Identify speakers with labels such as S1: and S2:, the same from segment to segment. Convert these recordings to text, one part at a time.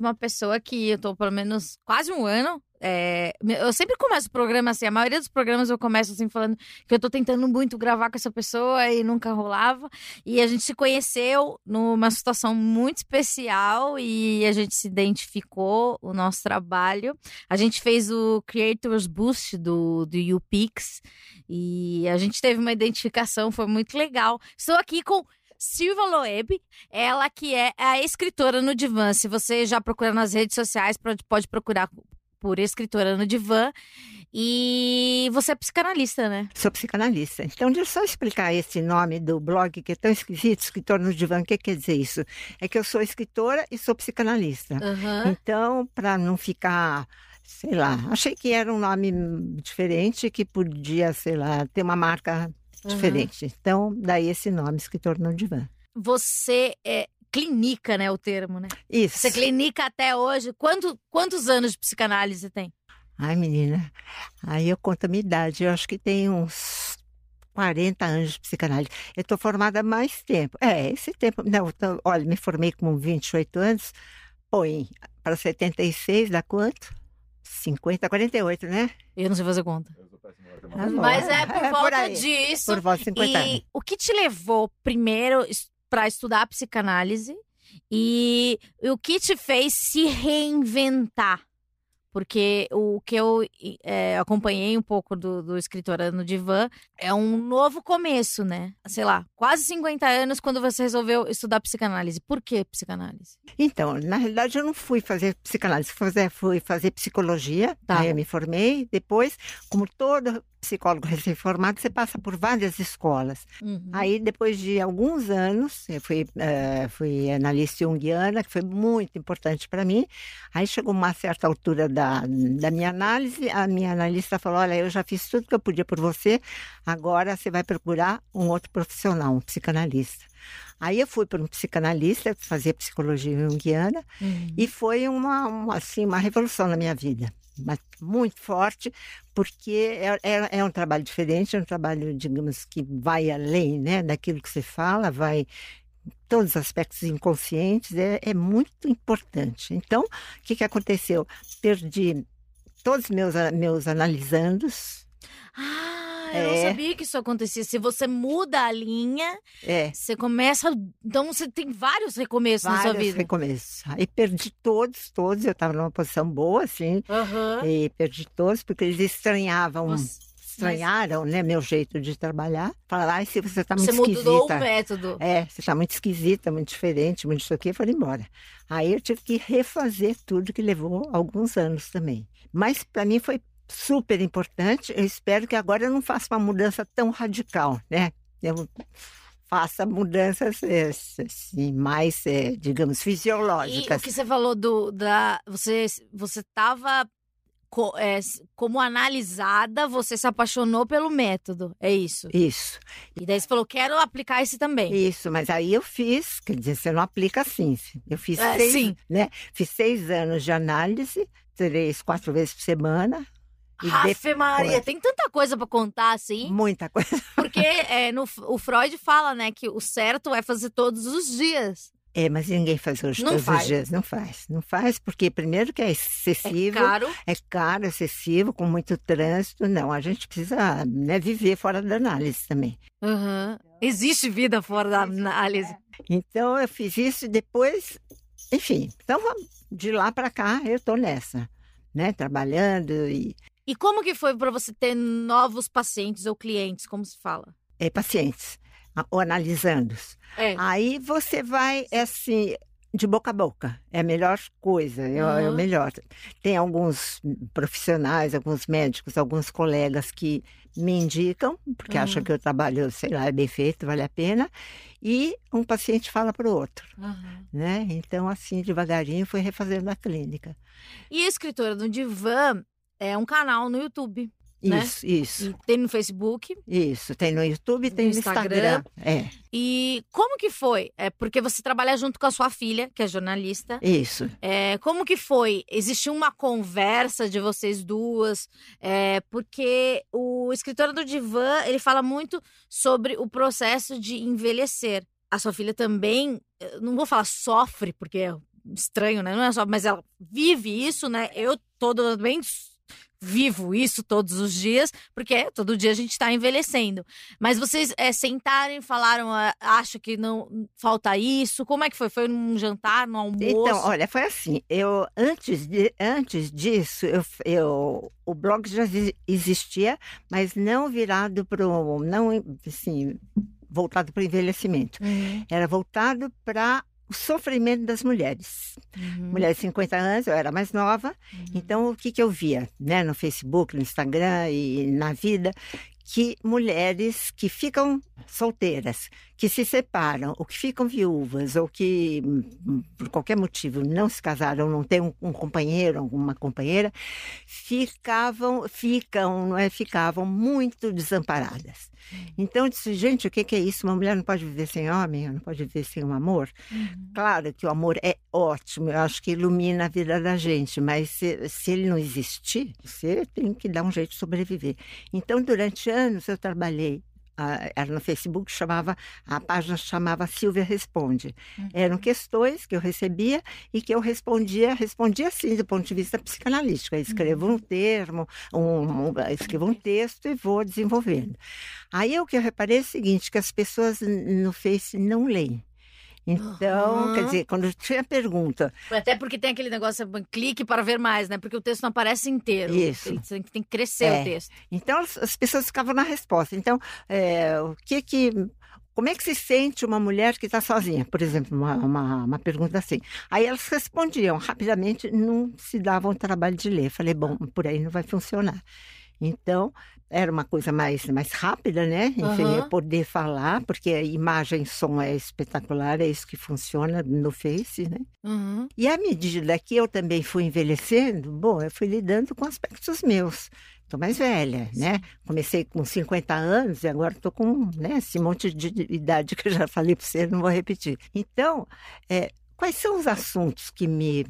S1: uma pessoa que eu tô pelo menos quase um ano. é, eu sempre começo o programa assim, a maioria dos programas eu começo assim falando que eu tô tentando muito gravar com essa pessoa e nunca rolava. E a gente se conheceu numa situação muito especial e a gente se identificou o nosso trabalho. A gente fez o Creators Boost do, do YouPix e a gente teve uma identificação, foi muito legal. Estou aqui com Silva Loeb, ela que é a escritora no Divã. Se você já procura nas redes sociais, pode, procurar por escritora no Divã. E você é psicanalista, né?
S2: Sou psicanalista. Então, deixa eu só explicar esse nome do blog que é tão esquisito, Escritor no Divã. O que quer dizer isso? É que eu sou escritora e sou psicanalista.
S1: Aham.
S2: Então, para não ficar, sei lá, achei que era um nome diferente, que podia, sei lá, ter uma marca diferente. Então, daí esse nome, Escritor no Divã.
S1: Você é clinica, né? O termo, né?
S2: Isso.
S1: Você clinica até hoje. Quanto, quantos anos de psicanálise tem?
S2: Ai, menina, aí eu conto a minha idade. Eu acho que tem uns 40 anos de psicanálise. Eu estou formada há mais tempo. É, esse tempo. Não, tô- olha, me formei com 28 anos. Põe para 76, dá quanto? 50, 48, né?
S1: Eu não sei fazer conta.
S2: Ah, bom.
S1: Mas é por volta
S2: aí.
S1: disso.
S2: Por volta de 50 anos.
S1: E o que te levou primeiro para estudar psicanálise e o que te fez se reinventar? Porque o que eu é, acompanhei um pouco do, do escritora no Divã é um novo começo, né? Sei lá, quase 50 anos quando você resolveu estudar psicanálise. Por que psicanálise?
S2: Então, na realidade, eu não fui fazer psicanálise, fui fazer, fui fazer psicologia,
S1: Tá.
S2: aí eu me formei. Depois, como todo psicólogo recém-formado, você passa por várias escolas.
S1: Uhum.
S2: Aí, depois de alguns anos, eu fui, eh, fui analista junguiana, que foi muito importante para mim. Aí chegou uma certa altura da, da minha análise, a minha analista falou: Olha, eu já fiz tudo que eu podia por você, agora você vai procurar um outro profissional, um psicanalista. Aí eu fui para um psicanalista, fazer psicologia junguiana,
S1: Uhum.
S2: e foi uma, uma, assim, uma revolução na minha vida. Mas muito forte, porque é, é, é um trabalho diferente, é um trabalho, digamos, que vai além né, daquilo que você fala, vai todos os aspectos inconscientes, é, é muito importante. Então, o que, que aconteceu? Perdi todos os meus, meus analisandos.
S1: Ah, eu não
S2: É.
S1: sabia que isso acontecia. Se você muda a linha,
S2: É,
S1: você começa. Então você tem vários recomeços na sua
S2: vários
S1: vida.
S2: recomeços. Aí perdi todos, todos. Eu estava numa posição boa, assim,
S1: Aham.
S2: e perdi todos, porque eles estranhavam
S1: Você-
S2: estranharam, né, meu jeito de trabalhar. Falaram, ai, se você está
S1: Você
S2: muito
S1: mudou o
S2: esquisita.
S1: método.
S2: É, você está muito esquisita, muito diferente, muito isso aqui, eu falei, embora. Aí eu tive que refazer tudo, que levou alguns anos também. Mas para mim foi super importante. Eu espero que agora eu não faça uma mudança tão radical, né? Eu faça mudanças eh, assim, mais, eh, digamos,
S1: E o
S2: fisiológicas.
S1: que você falou do da você você estava como analisada, você se apaixonou pelo método, é isso.
S2: Isso.
S1: E daí você falou, quero aplicar esse também.
S2: Isso, mas aí eu fiz, quer dizer, você não aplica assim. Eu fiz
S1: É,
S2: seis,
S1: sim.
S2: né? Fiz seis anos de análise, três, quatro vezes por semana.
S1: Afe Maria, tem tanta coisa pra contar assim.
S2: Muita coisa.
S1: Porque é, no, o Freud fala, né, que o certo é fazer todos os dias.
S2: É, mas ninguém faz hoje
S1: Não
S2: todos
S1: faz.
S2: os dias. Não faz. Não faz, porque primeiro que é
S1: É
S2: excessivo,
S1: caro.
S2: é caro, excessivo, com muito trânsito. Não, a gente precisa né, viver fora da análise também.
S1: Aham. Existe vida fora da análise.
S2: Então eu fiz isso e depois, enfim, então de lá para cá eu tô nessa, né? Trabalhando e
S1: E como que foi pra você ter novos pacientes ou clientes, como se fala?
S2: é, pacientes, ou analisando-os.
S1: É.
S2: Aí você vai, é assim, de boca a boca. É a melhor coisa, é, o- é o melhor. Tem alguns profissionais, alguns médicos, alguns colegas que me indicam, porque
S1: Uhum.
S2: acham que o trabalho, sei lá, é bem feito, vale a pena. E um paciente fala para o outro,
S1: Aham.
S2: né? Então, assim, devagarinho, foi refazendo a clínica.
S1: E a escritora do Divã é um canal no YouTube. né?
S2: Isso, isso,
S1: E tem no Facebook.
S2: isso. Tem no YouTube tem
S1: No
S2: no Instagram.
S1: Instagram.
S2: É,
S1: E como que foi? É porque você trabalha junto com a sua filha, que é jornalista.
S2: isso.
S1: É, como que foi? Existiu uma conversa de vocês duas? É, porque o escritor do Divã, ele fala muito sobre o processo de envelhecer. A sua filha também, não vou falar sofre, porque é estranho, né? Não é só, mas ela vive isso, né? Eu todo bem vivo isso todos os dias, porque todo dia a gente está envelhecendo. Mas vocês é, sentaram e falaram, ah, acho que não falta isso. Como é que foi? Foi num jantar, no almoço?
S2: Então, olha, foi assim. Eu antes, de, antes disso, eu, eu, o blog já exi- existia, mas não virado para não assim, voltado para o envelhecimento.
S1: Uhum,
S2: Era voltado para o sofrimento das mulheres.
S1: uhum,
S2: Mulheres de 50 anos, eu era mais nova,
S1: uhum.
S2: então o que, que eu via né, no Facebook, no Instagram e na vida? Que mulheres que ficam solteiras, que se separam, ou que ficam viúvas, ou que hum, por qualquer motivo não se casaram, não têm um, um companheiro, uma companheira, ficavam, ficam, não é, ficavam muito desamparadas. Então eu disse, gente, o que, que é isso? Uma mulher não pode viver sem homem, não pode viver sem um amor.
S1: Uhum.
S2: Claro que o amor é ótimo, eu acho que ilumina a vida da gente, mas se, se ele não existir, você tem que dar um jeito de sobreviver. Então, durante anos, eu trabalhei. Era no Facebook, chamava, a página chamava Silvia Responde. Eram questões que eu recebia e que eu respondia, respondia sim, do ponto de vista psicanalítico. Eu escrevo um termo, um, um- escrevo um texto e vou desenvolvendo. Aí o que eu reparei é o seguinte, que as pessoas no Face não leem. Então,
S1: Aham.
S2: quer dizer, quando tinha pergunta,
S1: Até porque tem aquele negócio, clique para ver mais, né? Porque o texto não aparece inteiro.
S2: Isso.
S1: Tem, tem- que crescer
S2: É.
S1: o texto.
S2: então as, as pessoas ficavam na resposta. Então, é, o que que. Como é que se sente uma mulher que está sozinha? Por exemplo, uma, uma, uma pergunta assim. Aí elas respondiam rapidamente, não se davam o trabalho de ler. Falei, bom, por aí não vai funcionar. Então, era uma coisa mais, mais rápida, né? Enfim, eu poder falar, porque a imagem e som é espetacular, é isso que funciona no Face, né?
S1: Uhum.
S2: E à medida que eu também fui envelhecendo, bom, eu fui lidando com aspectos meus. Estou mais velha, né? Comecei com 50 anos e agora estou com né, esse monte de de idade que eu já falei para você, não vou repetir. Então, é, quais são os assuntos que me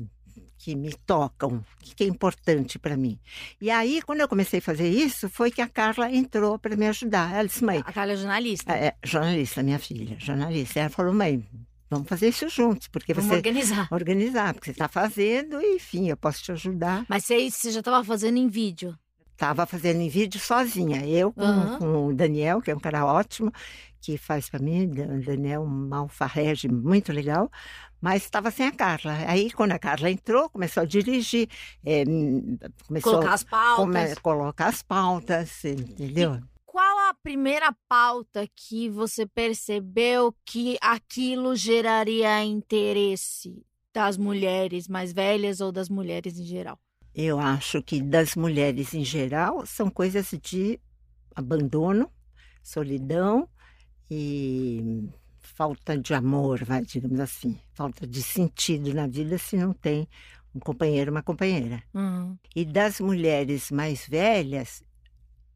S2: que me tocam, que é importante para mim. E aí, quando eu comecei a fazer isso, foi que a Carla entrou para me ajudar. Ela disse, mãe,
S1: A Carla é jornalista.
S2: é, jornalista, minha filha, jornalista. Ela falou, mãe, vamos fazer isso juntos, porque
S1: Vamos
S2: você
S1: organizar.
S2: organizar, porque você está fazendo, enfim, eu posso te ajudar.
S1: Mas você, você já estava fazendo em vídeo.
S2: Estava fazendo em vídeo sozinha, eu com,
S1: Aham.
S2: com o Daniel, que é um cara ótimo, que faz para mim, Dan- Daniel Malfarrege, muito legal, mas estava sem a Carla. Aí, quando a Carla entrou, começou a dirigir, eh, começou
S1: Colocar as pautas.
S2: come- colocar as pautas, entendeu?
S1: Qual a primeira pauta que você percebeu que aquilo geraria interesse das mulheres mais velhas ou das mulheres em geral?
S2: Eu acho que das mulheres em geral são coisas de abandono, solidão e falta de amor, vai, digamos assim, falta de sentido na vida se não tem um companheiro, uma companheira.
S1: Uhum.
S2: E das mulheres mais velhas,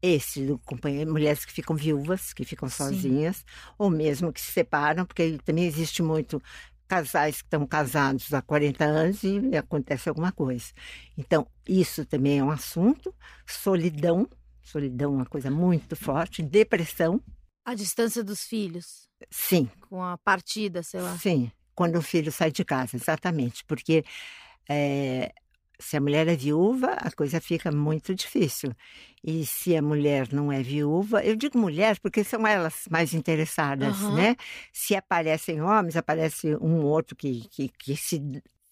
S2: esse do companheiro, mulheres que ficam viúvas, que ficam
S1: Sim.
S2: sozinhas, ou mesmo que se separam, porque também existe muito casais que estão casados há 40 anos e acontece alguma coisa. Então, isso também é um assunto. Solidão, solidão é uma coisa muito forte. Depressão,
S1: A distância dos filhos,
S2: sim,
S1: com a partida, sei lá.
S2: Sim, quando o filho sai de casa, exatamente. Porque eh, se a mulher é viúva, a coisa fica muito difícil. E se a mulher não é viúva, eu digo mulher porque são elas mais interessadas,
S1: Aham.
S2: né? Se aparecem homens, aparece um outro que, que, que se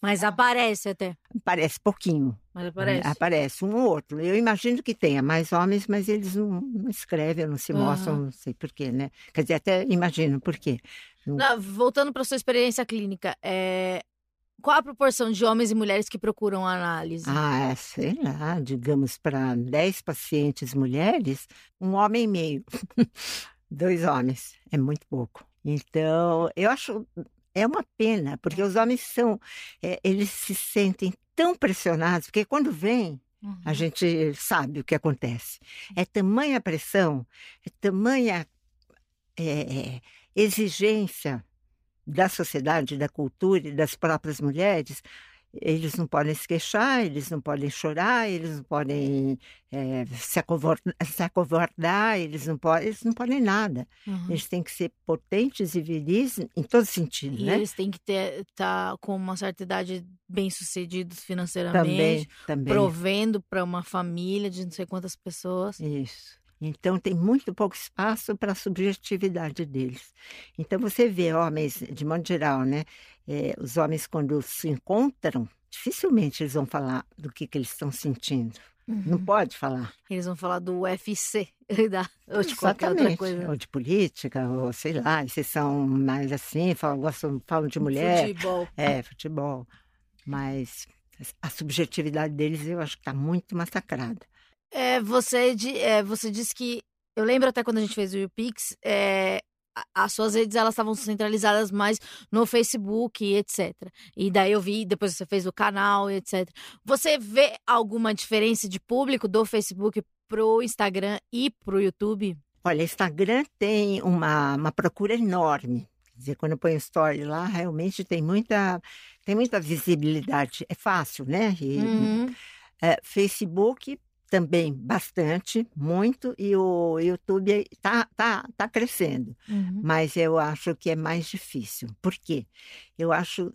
S1: Mas aparece até.
S2: parece pouquinho.
S1: Mas aparece.
S2: Aparece um ou outro. Eu imagino que tenha mais homens, mas eles não, não escrevem, não se
S1: Aham.
S2: mostram, não sei porquê, né? Quer dizer, até imagino por quê.
S1: Não, voltando para sua experiência clínica, é... qual a proporção de homens e mulheres que procuram análise?
S2: Ah, sei lá, digamos, para 10 pacientes mulheres, um homem e meio. Dois homens, é muito pouco. Então, eu acho, é uma pena, porque os homens são, é, eles se sentem tão pressionados, porque quando vêm,
S1: Uhum.
S2: A gente sabe o que acontece. É tamanha pressão, é tamanha é, exigência da sociedade, da cultura e das próprias mulheres. Eles não podem se queixar, eles não podem chorar, eles não podem é, se, acovardar, se, acovardar, eles não podem, eles não podem nada.
S1: Uhum.
S2: Eles têm que ser potentes e viris em todo sentido,
S1: E
S2: né?
S1: eles têm que estar tá com uma certa idade bem-sucedidos
S2: Também,
S1: financeiramente,
S2: também.
S1: provendo para uma família de não sei quantas pessoas.
S2: Isso. Então tem muito pouco espaço para a subjetividade deles. Então você vê homens, de modo geral, né? Eh, os homens quando se encontram, dificilmente eles vão falar do que, que eles estão sentindo. Não
S1: Uhum.
S2: pode falar.
S1: Eles vão falar do UFC da, ou de qualquer outra
S2: Exatamente.
S1: coisa.
S2: Ou de política, ou sei lá, vocês são mais assim, falam, gostam, falam de mulher,
S1: Futebol.
S2: é, futebol. Mas a subjetividade deles eu acho que está muito massacrada.
S1: É, você, di- é, você disse que. Eu lembro até quando a gente fez o YouPix, é, as suas redes elas estavam centralizadas mais no Facebook e etc. E daí eu vi, depois você fez o canal etc. Você vê alguma diferença de público do Facebook pro Instagram e pro YouTube?
S2: Olha, Instagram tem uma, uma procura enorme. Quer dizer, quando eu ponho story lá, realmente tem muita, tem muita visibilidade. É fácil, né? E,
S1: Uhum.
S2: é, Facebook também bastante, muito, e o YouTube está tá, tá crescendo.
S1: Uhum.
S2: Mas eu acho que é mais difícil. Por quê? Eu acho,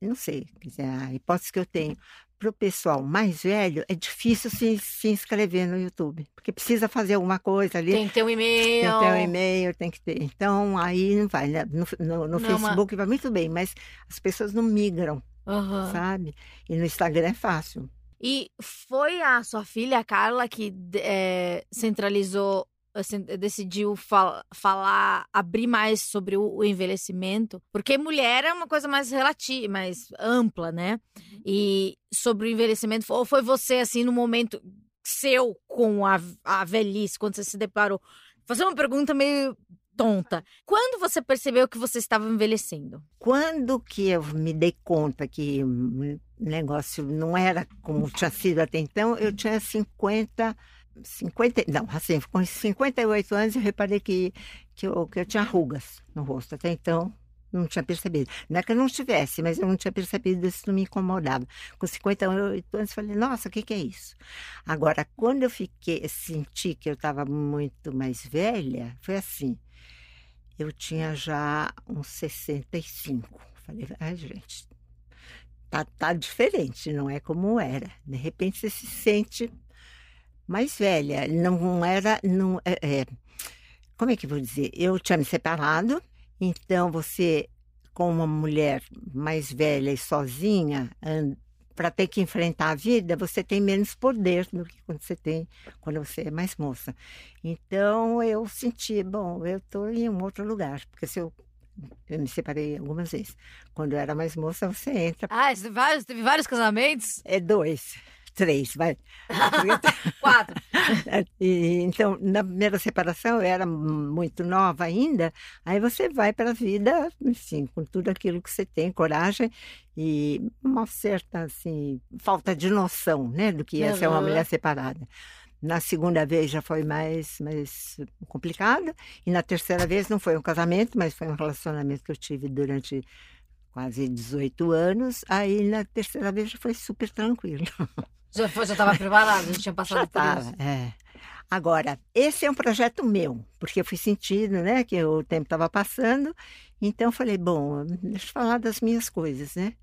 S2: não sei, a hipótese que eu tenho, para o pessoal mais velho, é difícil se, se inscrever no YouTube, porque precisa fazer alguma coisa ali.
S1: Tem que ter um
S2: Tem
S1: e-mail.
S2: que ter um e-mail, tem que ter. Então, aí não vai, né? No, no- no
S1: Não, mas-
S2: Facebook vai muito bem, mas as pessoas não migram,
S1: Aham.
S2: sabe? E no Instagram é fácil.
S1: E foi a sua filha, a Carla, que é, centralizou, assim, decidiu fal- falar, abrir mais sobre o, o envelhecimento? Porque mulher é uma coisa mais relativa, mais ampla, né? E sobre o envelhecimento, ou foi você, assim, no momento seu com a, a velhice, quando você se deparou? Fazer uma pergunta meio tonta. Quando você percebeu que você estava envelhecendo?
S2: Quando que eu me dei conta que o negócio não era como tinha sido até então, eu tinha 50, 50 não, assim, com 58 anos eu reparei que, que, eu, que eu tinha rugas no rosto. Até então, não tinha percebido. Não é que eu não tivesse, mas eu não tinha percebido, isso não me incomodava. Com 58 anos, falei, nossa, o que, que é isso? Agora, quando eu fiquei, senti que eu estava muito mais velha, foi assim. Eu tinha já uns 65. Falei, ai, gente, tá, tá diferente, não é como era. De repente você se sente mais velha. Não era. Não, é, é, como é que eu vou dizer? Eu tinha me separado, então você, como uma mulher mais velha e sozinha, para ter que enfrentar a vida, você tem menos poder do que quando você tem quando você é mais moça. Então eu senti, bom, eu estou em um outro lugar, porque se eu eu me separei algumas vezes. Quando eu era mais moça, você entra.
S1: Ah, você teve vários, teve vários casamentos?
S2: É dois, três, vai.
S1: Quatro.
S2: E, então, na primeira separação, eu era muito nova ainda, aí você vai para a vida, assim, com tudo aquilo que você tem, coragem e uma certa, assim, falta de noção, né, do que ia ser uma
S1: Uhum.
S2: mulher separada. Na segunda vez já foi mais, mais complicado, e na terceira vez não foi um casamento, mas foi um relacionamento que eu tive durante quase 18 anos, aí na terceira vez já foi super tranquilo.
S1: Já foi, já estava preparado, já tinha passado
S2: Já
S1: por isso.
S2: é. Agora, esse é um projeto meu, porque eu fui sentindo, né, que o tempo estava passando, então eu falei, bom, deixa eu falar das minhas coisas, né?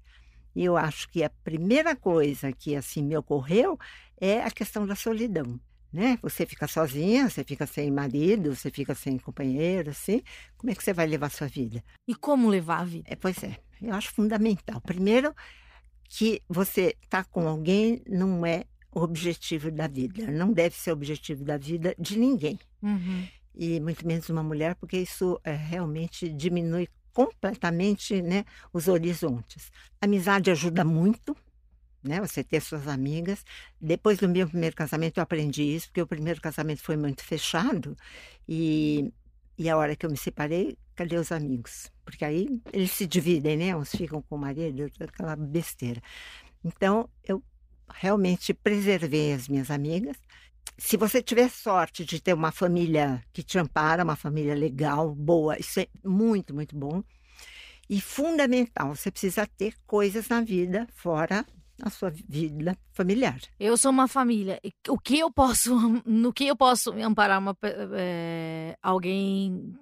S2: E eu acho que a primeira coisa que assim me ocorreu é a questão da solidão, né? Você fica sozinha, você fica sem marido, você fica sem companheiro, assim, como é que você vai levar a sua vida?
S1: E como levar a vida?
S2: É, pois é, eu acho fundamental. Primeiro, que você tá com alguém não é o objetivo da vida, não deve ser o objetivo da vida de ninguém,
S1: Uhum.
S2: e muito menos uma mulher, porque isso é, realmente diminui completamente né, os horizontes. A amizade ajuda muito, né? Você ter suas amigas. Depois do meu primeiro casamento eu aprendi isso, porque o primeiro casamento foi muito fechado e, e a hora que eu me separei, cadê os amigos? Porque aí eles se dividem, né? Uns ficam com o marido, aquela besteira. Então eu realmente preservei as minhas amigas. Se você tiver sorte de ter uma família que te ampara, uma família legal, boa, isso é muito, muito bom. E fundamental, você precisa ter coisas na vida fora a sua vida familiar.
S1: Eu sou uma família. O que eu posso, no que eu posso amparar uma, é, alguém?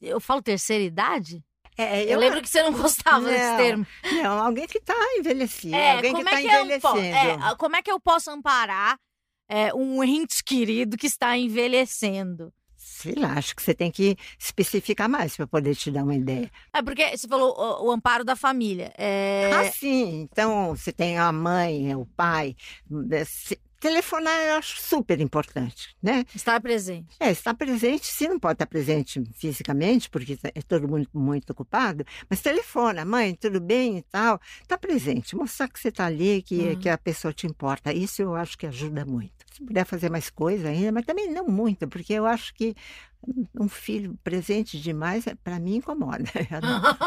S1: Eu falo terceira idade?
S2: É,
S1: Eu, lembro que você não gostava desse
S2: Não,
S1: termo.
S2: Não, alguém que está envelhecido,
S1: É,
S2: alguém que
S1: como
S2: está
S1: é que eu po-
S2: envelhecendo.
S1: é, como é que eu posso amparar é, um ente querido que está envelhecendo?
S2: Sei lá, acho que você tem que especificar mais para poder te dar uma ideia.
S1: É porque você falou o, o amparo da família. É,
S2: Ah, sim. Então, você tem a mãe, o pai. Telefonar eu acho super importante, né?
S1: estar presente.
S2: É, estar presente, se não pode estar presente fisicamente, porque é todo mundo muito ocupado, mas telefona, mãe, tudo bem e tal. Está presente, mostrar que você está ali, que,
S1: Uhum.
S2: que a pessoa te importa. Isso eu acho que ajuda muito. Se puder fazer mais coisa ainda, mas também não muito, porque eu acho que um filho presente demais, para mim, incomoda. Adoro-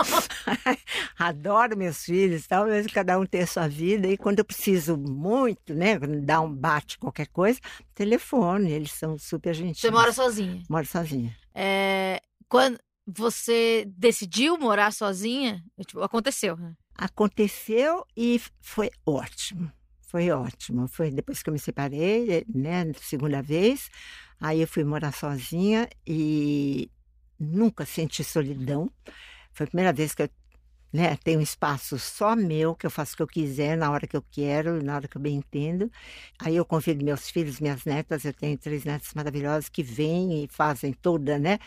S2: Adoro meus filhos, tal, mas cada um tem a sua vida. E quando eu preciso muito, né, dá um bate, qualquer coisa, telefone, eles são super gentis.
S1: Você mora sozinha.
S2: Moro sozinha.
S1: É, quando você decidiu morar sozinha, tipo, aconteceu, né?
S2: Aconteceu e foi ótimo. Foi ótimo. Foi depois que eu me separei, né, segunda vez. Aí eu fui morar sozinha e nunca senti solidão. Foi a primeira vez que eu né, tenho um espaço só meu, que eu faço o que eu quiser, na hora que eu quero, na hora que eu bem entendo. Aí eu convido meus filhos, minhas netas, eu tenho três netas maravilhosas que vêm e fazem toda, né?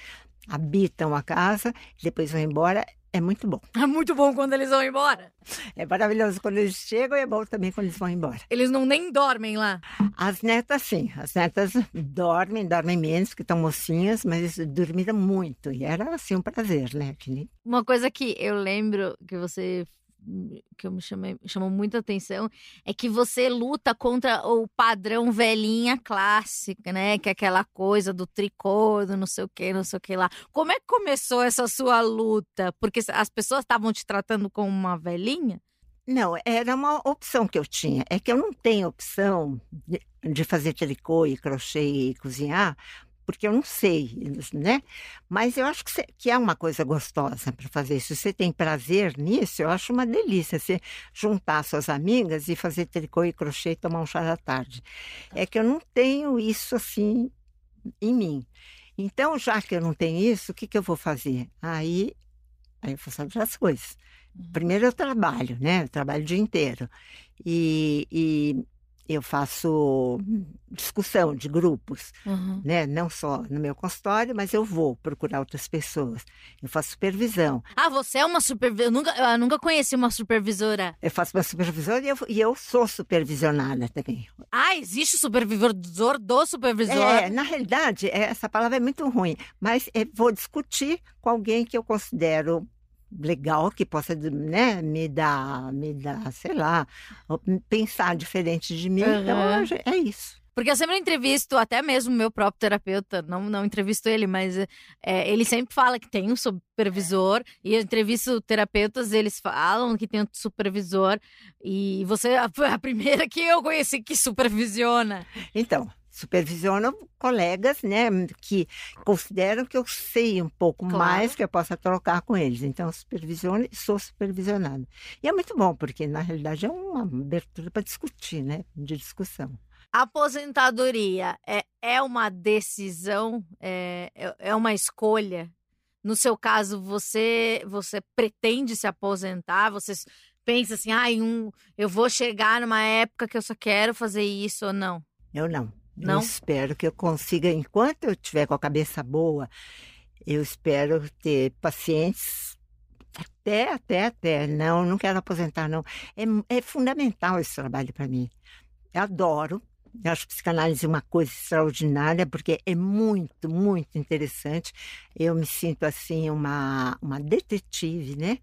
S2: Habitam a casa, depois vão embora. É muito bom.
S1: É muito bom quando eles vão embora.
S2: É maravilhoso quando eles chegam e é bom também quando eles vão embora.
S1: Eles não nem dormem lá.
S2: As netas, sim. As netas dormem, dormem menos, porque estão mocinhas, mas dormiram muito. E era, assim, um prazer, né? Que nem-
S1: Uma coisa que eu lembro que você que eu me chamei, chamou muita atenção é que você luta contra o padrão velhinha clássica, né? Que é aquela coisa do tricô, do não sei o que, não sei o que lá. Como é que começou essa sua luta? Porque as pessoas estavam te tratando como uma velhinha?
S2: Não, era uma opção que eu tinha. É que eu não tenho opção de, de fazer tricô e crochê e cozinhar, porque eu não sei, né? Mas eu acho que, cê- que é uma coisa gostosa para fazer isso. Se você tem prazer nisso, eu acho uma delícia você juntar suas amigas e fazer tricô e crochê e tomar um chá da tarde. É que eu não tenho isso assim em mim. Então, já que eu não tenho isso, o que, que eu vou fazer? Aí, aí eu faço outras coisas. Primeiro eu trabalho, né? Eu trabalho o dia inteiro. E, e eu faço discussão de grupos,
S1: Uhum.
S2: né? Não só no meu consultório, mas eu vou procurar outras pessoas. Eu faço supervisão.
S1: Ah, você é uma supervisora. Eu nunca, eu nunca conheci uma supervisora.
S2: Eu faço uma supervisão e eu, e eu sou supervisionada também.
S1: Ah, existe supervisor do supervisor.
S2: É, na realidade, essa palavra é muito ruim, mas é, vou discutir com alguém que eu considero legal, que possa né, me dar, me dar, sei lá, pensar diferente de mim. Então,
S1: Aham.
S2: eu- é isso.
S1: Porque eu sempre entrevisto, até mesmo meu próprio terapeuta, não, não entrevisto ele, mas é, ele sempre fala que tem um supervisor, e eu entrevisto terapeutas, eles falam que tem um supervisor, e você foi a primeira que eu conheci que supervisiona.
S2: Então, supervisiono colegas, né, que consideram que eu sei um pouco
S1: Claro.
S2: mais que eu possa trocar com eles. Então, supervisiono e sou supervisionada. E é muito bom, porque na realidade é uma abertura para discutir, né, de discussão.
S1: Aposentadoria é, é uma decisão, é, é- é uma escolha? No seu caso, você você pretende se aposentar? Você pensa assim, ai, um, eu vou chegar numa época que eu só quero fazer isso ou não?
S2: Eu não.
S1: Não?
S2: Eu espero que eu consiga, enquanto eu tiver com a cabeça boa, eu espero ter pacientes até, até, até. Não, não quero aposentar, não. É, é fundamental esse trabalho para mim. Eu adoro. Eu acho psicanálise uma coisa extraordinária, porque é muito, muito interessante. Eu me sinto assim, uma, uma detetive, né?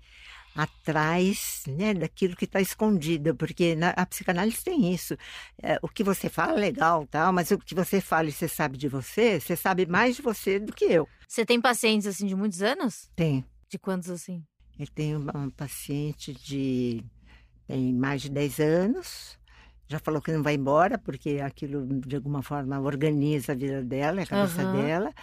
S2: Atrás né, daquilo que está escondido, porque na, a psicanálise tem isso. É, o que você fala é legal, tal, mas o que você fala e você sabe de você, você sabe mais de você do que eu.
S1: Você tem pacientes assim de muitos anos?
S2: Tem.
S1: De quantos assim?
S2: Eu tenho uma, uma paciente de tem mais de 10 anos já falou que não vai embora, porque aquilo de alguma forma organiza a vida dela, a cabeça
S1: Aham.
S2: dela.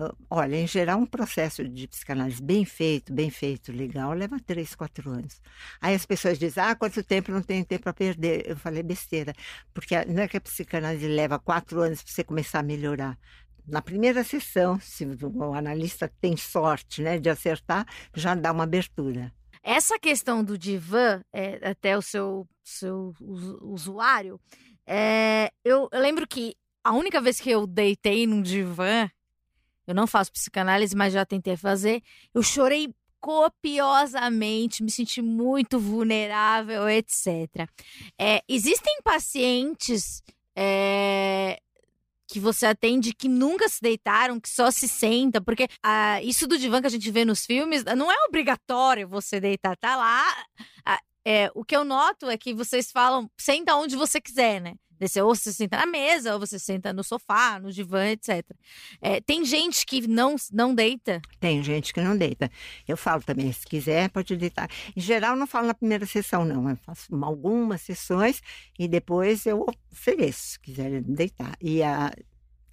S2: Ah, Olha, em geral, um processo de psicanálise bem feito, bem feito, legal, leva três, quatro anos. Aí as pessoas dizem, ah, quanto tempo não tenho tempo para perder? Eu falei besteira, porque não é que a psicanálise leva quatro anos para você começar a melhorar. Na primeira sessão, se o analista tem sorte né, de acertar, já dá uma abertura.
S1: Essa questão do divã, é, até o seu, seu usu- usuário, é, eu, eu lembro que a única vez que eu deitei num divã, eu não faço psicanálise, mas já tentei fazer, eu chorei copiosamente, me senti muito vulnerável, etc. É, existem pacientes é, que você atende que nunca se deitaram, que só se senta, porque ah, isso do divã que a gente vê nos filmes não é obrigatório você deitar, tá lá. Ah, é, o que eu noto é que vocês falam, senta onde você quiser, né? Descer, ou você senta na mesa, ou você senta no sofá, no divã, etc. É, tem gente que não, não deita.
S2: Tem gente que não deita. Eu falo também, se quiser, pode deitar. Em geral, não falo na primeira sessão, não. Eu faço algumas sessões e depois eu ofereço, se quiser deitar. E a-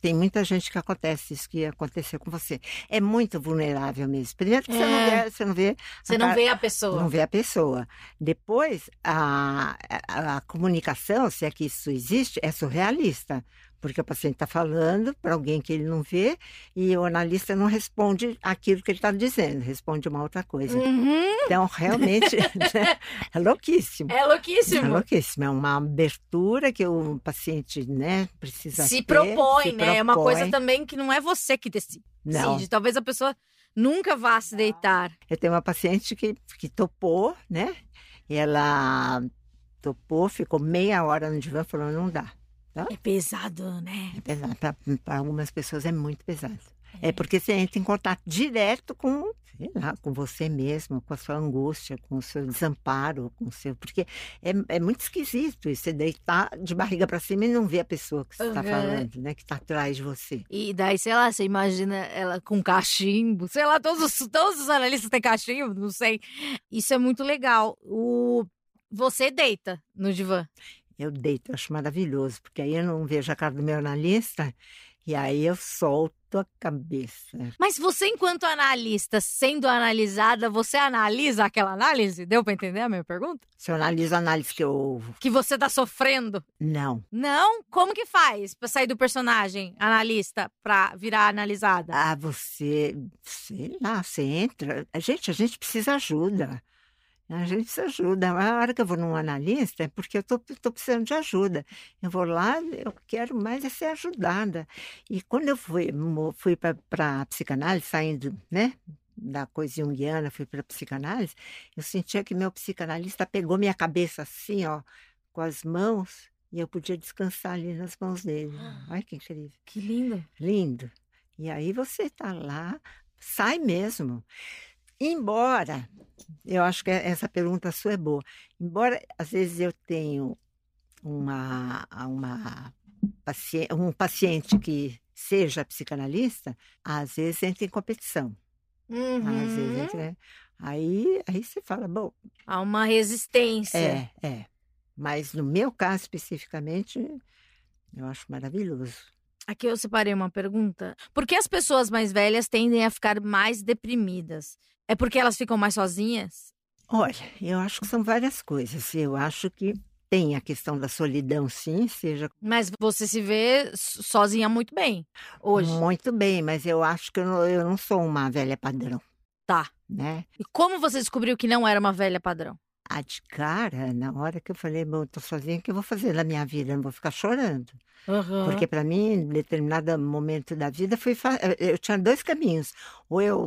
S2: tem muita gente que acontece isso que aconteceu com você. É muito vulnerável mesmo. Primeiro que você não
S1: É.
S2: vê, você não vê
S1: Você
S2: a
S1: não
S2: par-
S1: vê a pessoa.
S2: não vê a pessoa. Depois, a, a, a comunicação, se é que isso existe, é surrealista. Porque o paciente está falando para alguém que ele não vê e o analista não responde aquilo que ele está dizendo, responde uma outra coisa.
S1: Uhum,
S2: Então, realmente, é louquíssimo.
S1: é
S2: É
S1: louquíssimo.
S2: louquíssimo. É uma abertura que o paciente né, precisa
S1: se
S2: ter,
S1: propõe,
S2: se
S1: né? É uma coisa
S2: propõe.
S1: também que não é você que decide.
S2: Não.
S1: Talvez a pessoa nunca vá se deitar.
S2: Eu tenho uma paciente que, que topou, né? E ela topou, ficou meia hora no divã, falou, não dá.
S1: É pesado, né?
S2: É pesado. Para algumas pessoas é muito pesado. É porque você entra em contato direto com, sei lá, com você mesmo, com a sua angústia, com o seu desamparo, com o seu. Porque é, é muito esquisito isso, você deitar de barriga para cima e não ver a pessoa que você está
S1: Uhum.
S2: falando, né? Que está atrás de você.
S1: E daí, sei lá, você imagina ela com cachimbo, sei lá, todos, os- todos os analistas têm cachimbo, não sei. Isso é muito legal. O... Você deita no divã.
S2: Eu deito, eu acho maravilhoso, porque aí eu não vejo a cara do meu analista e aí eu solto a cabeça.
S1: Mas você, enquanto analista, sendo analisada, você analisa aquela análise? Deu pra entender a minha pergunta?
S2: Se eu analiso a análise que eu.
S1: Que você tá sofrendo?
S2: Não.
S1: Não? Como que faz pra sair do personagem analista pra virar analisada?
S2: Ah, você. Sei lá, você entra. Gente, a gente precisa ajuda. A gente precisa ajuda. A hora que eu vou num analista é porque eu tô, tô precisando de ajuda. Eu vou lá, eu quero mais é ser ajudada. E quando eu fui, fui para a psicanálise, saindo, né? Da coisa junguiana, fui para a psicanálise, eu sentia que meu psicanalista pegou minha cabeça assim, ó, com as mãos, e eu podia descansar ali nas mãos dele. Olha que incrível.
S1: Que lindo.
S2: Lindo. E aí você está lá, sai mesmo. Embora, eu acho que essa pergunta sua é boa. Embora às vezes eu tenho uma, uma paciente, um paciente que seja psicanalista, às vezes entra em competição. Às vezes
S1: Uhum.
S2: entra, né? aí, aí você fala, bom,
S1: Há uma resistência.
S2: é, é. Mas no meu caso especificamente, eu acho maravilhoso.
S1: Aqui eu separei uma pergunta. Por que as pessoas mais velhas tendem a ficar mais deprimidas? É porque elas ficam mais sozinhas?
S2: Olha, eu acho que são várias coisas. Eu acho que tem a questão da solidão, sim, seja
S1: Mas você se vê so- sozinha muito bem hoje.
S2: muito bem, mas eu acho que eu não, eu não sou uma velha padrão,
S1: Tá.
S2: né?
S1: E como você descobriu que não era uma velha padrão?
S2: A de cara, na hora que eu falei, bom, eu tô sozinha, o que eu vou fazer na minha vida? Eu não vou ficar chorando. Porque para mim, em determinado momento da vida, foi fa- eu tinha dois caminhos. Ou eu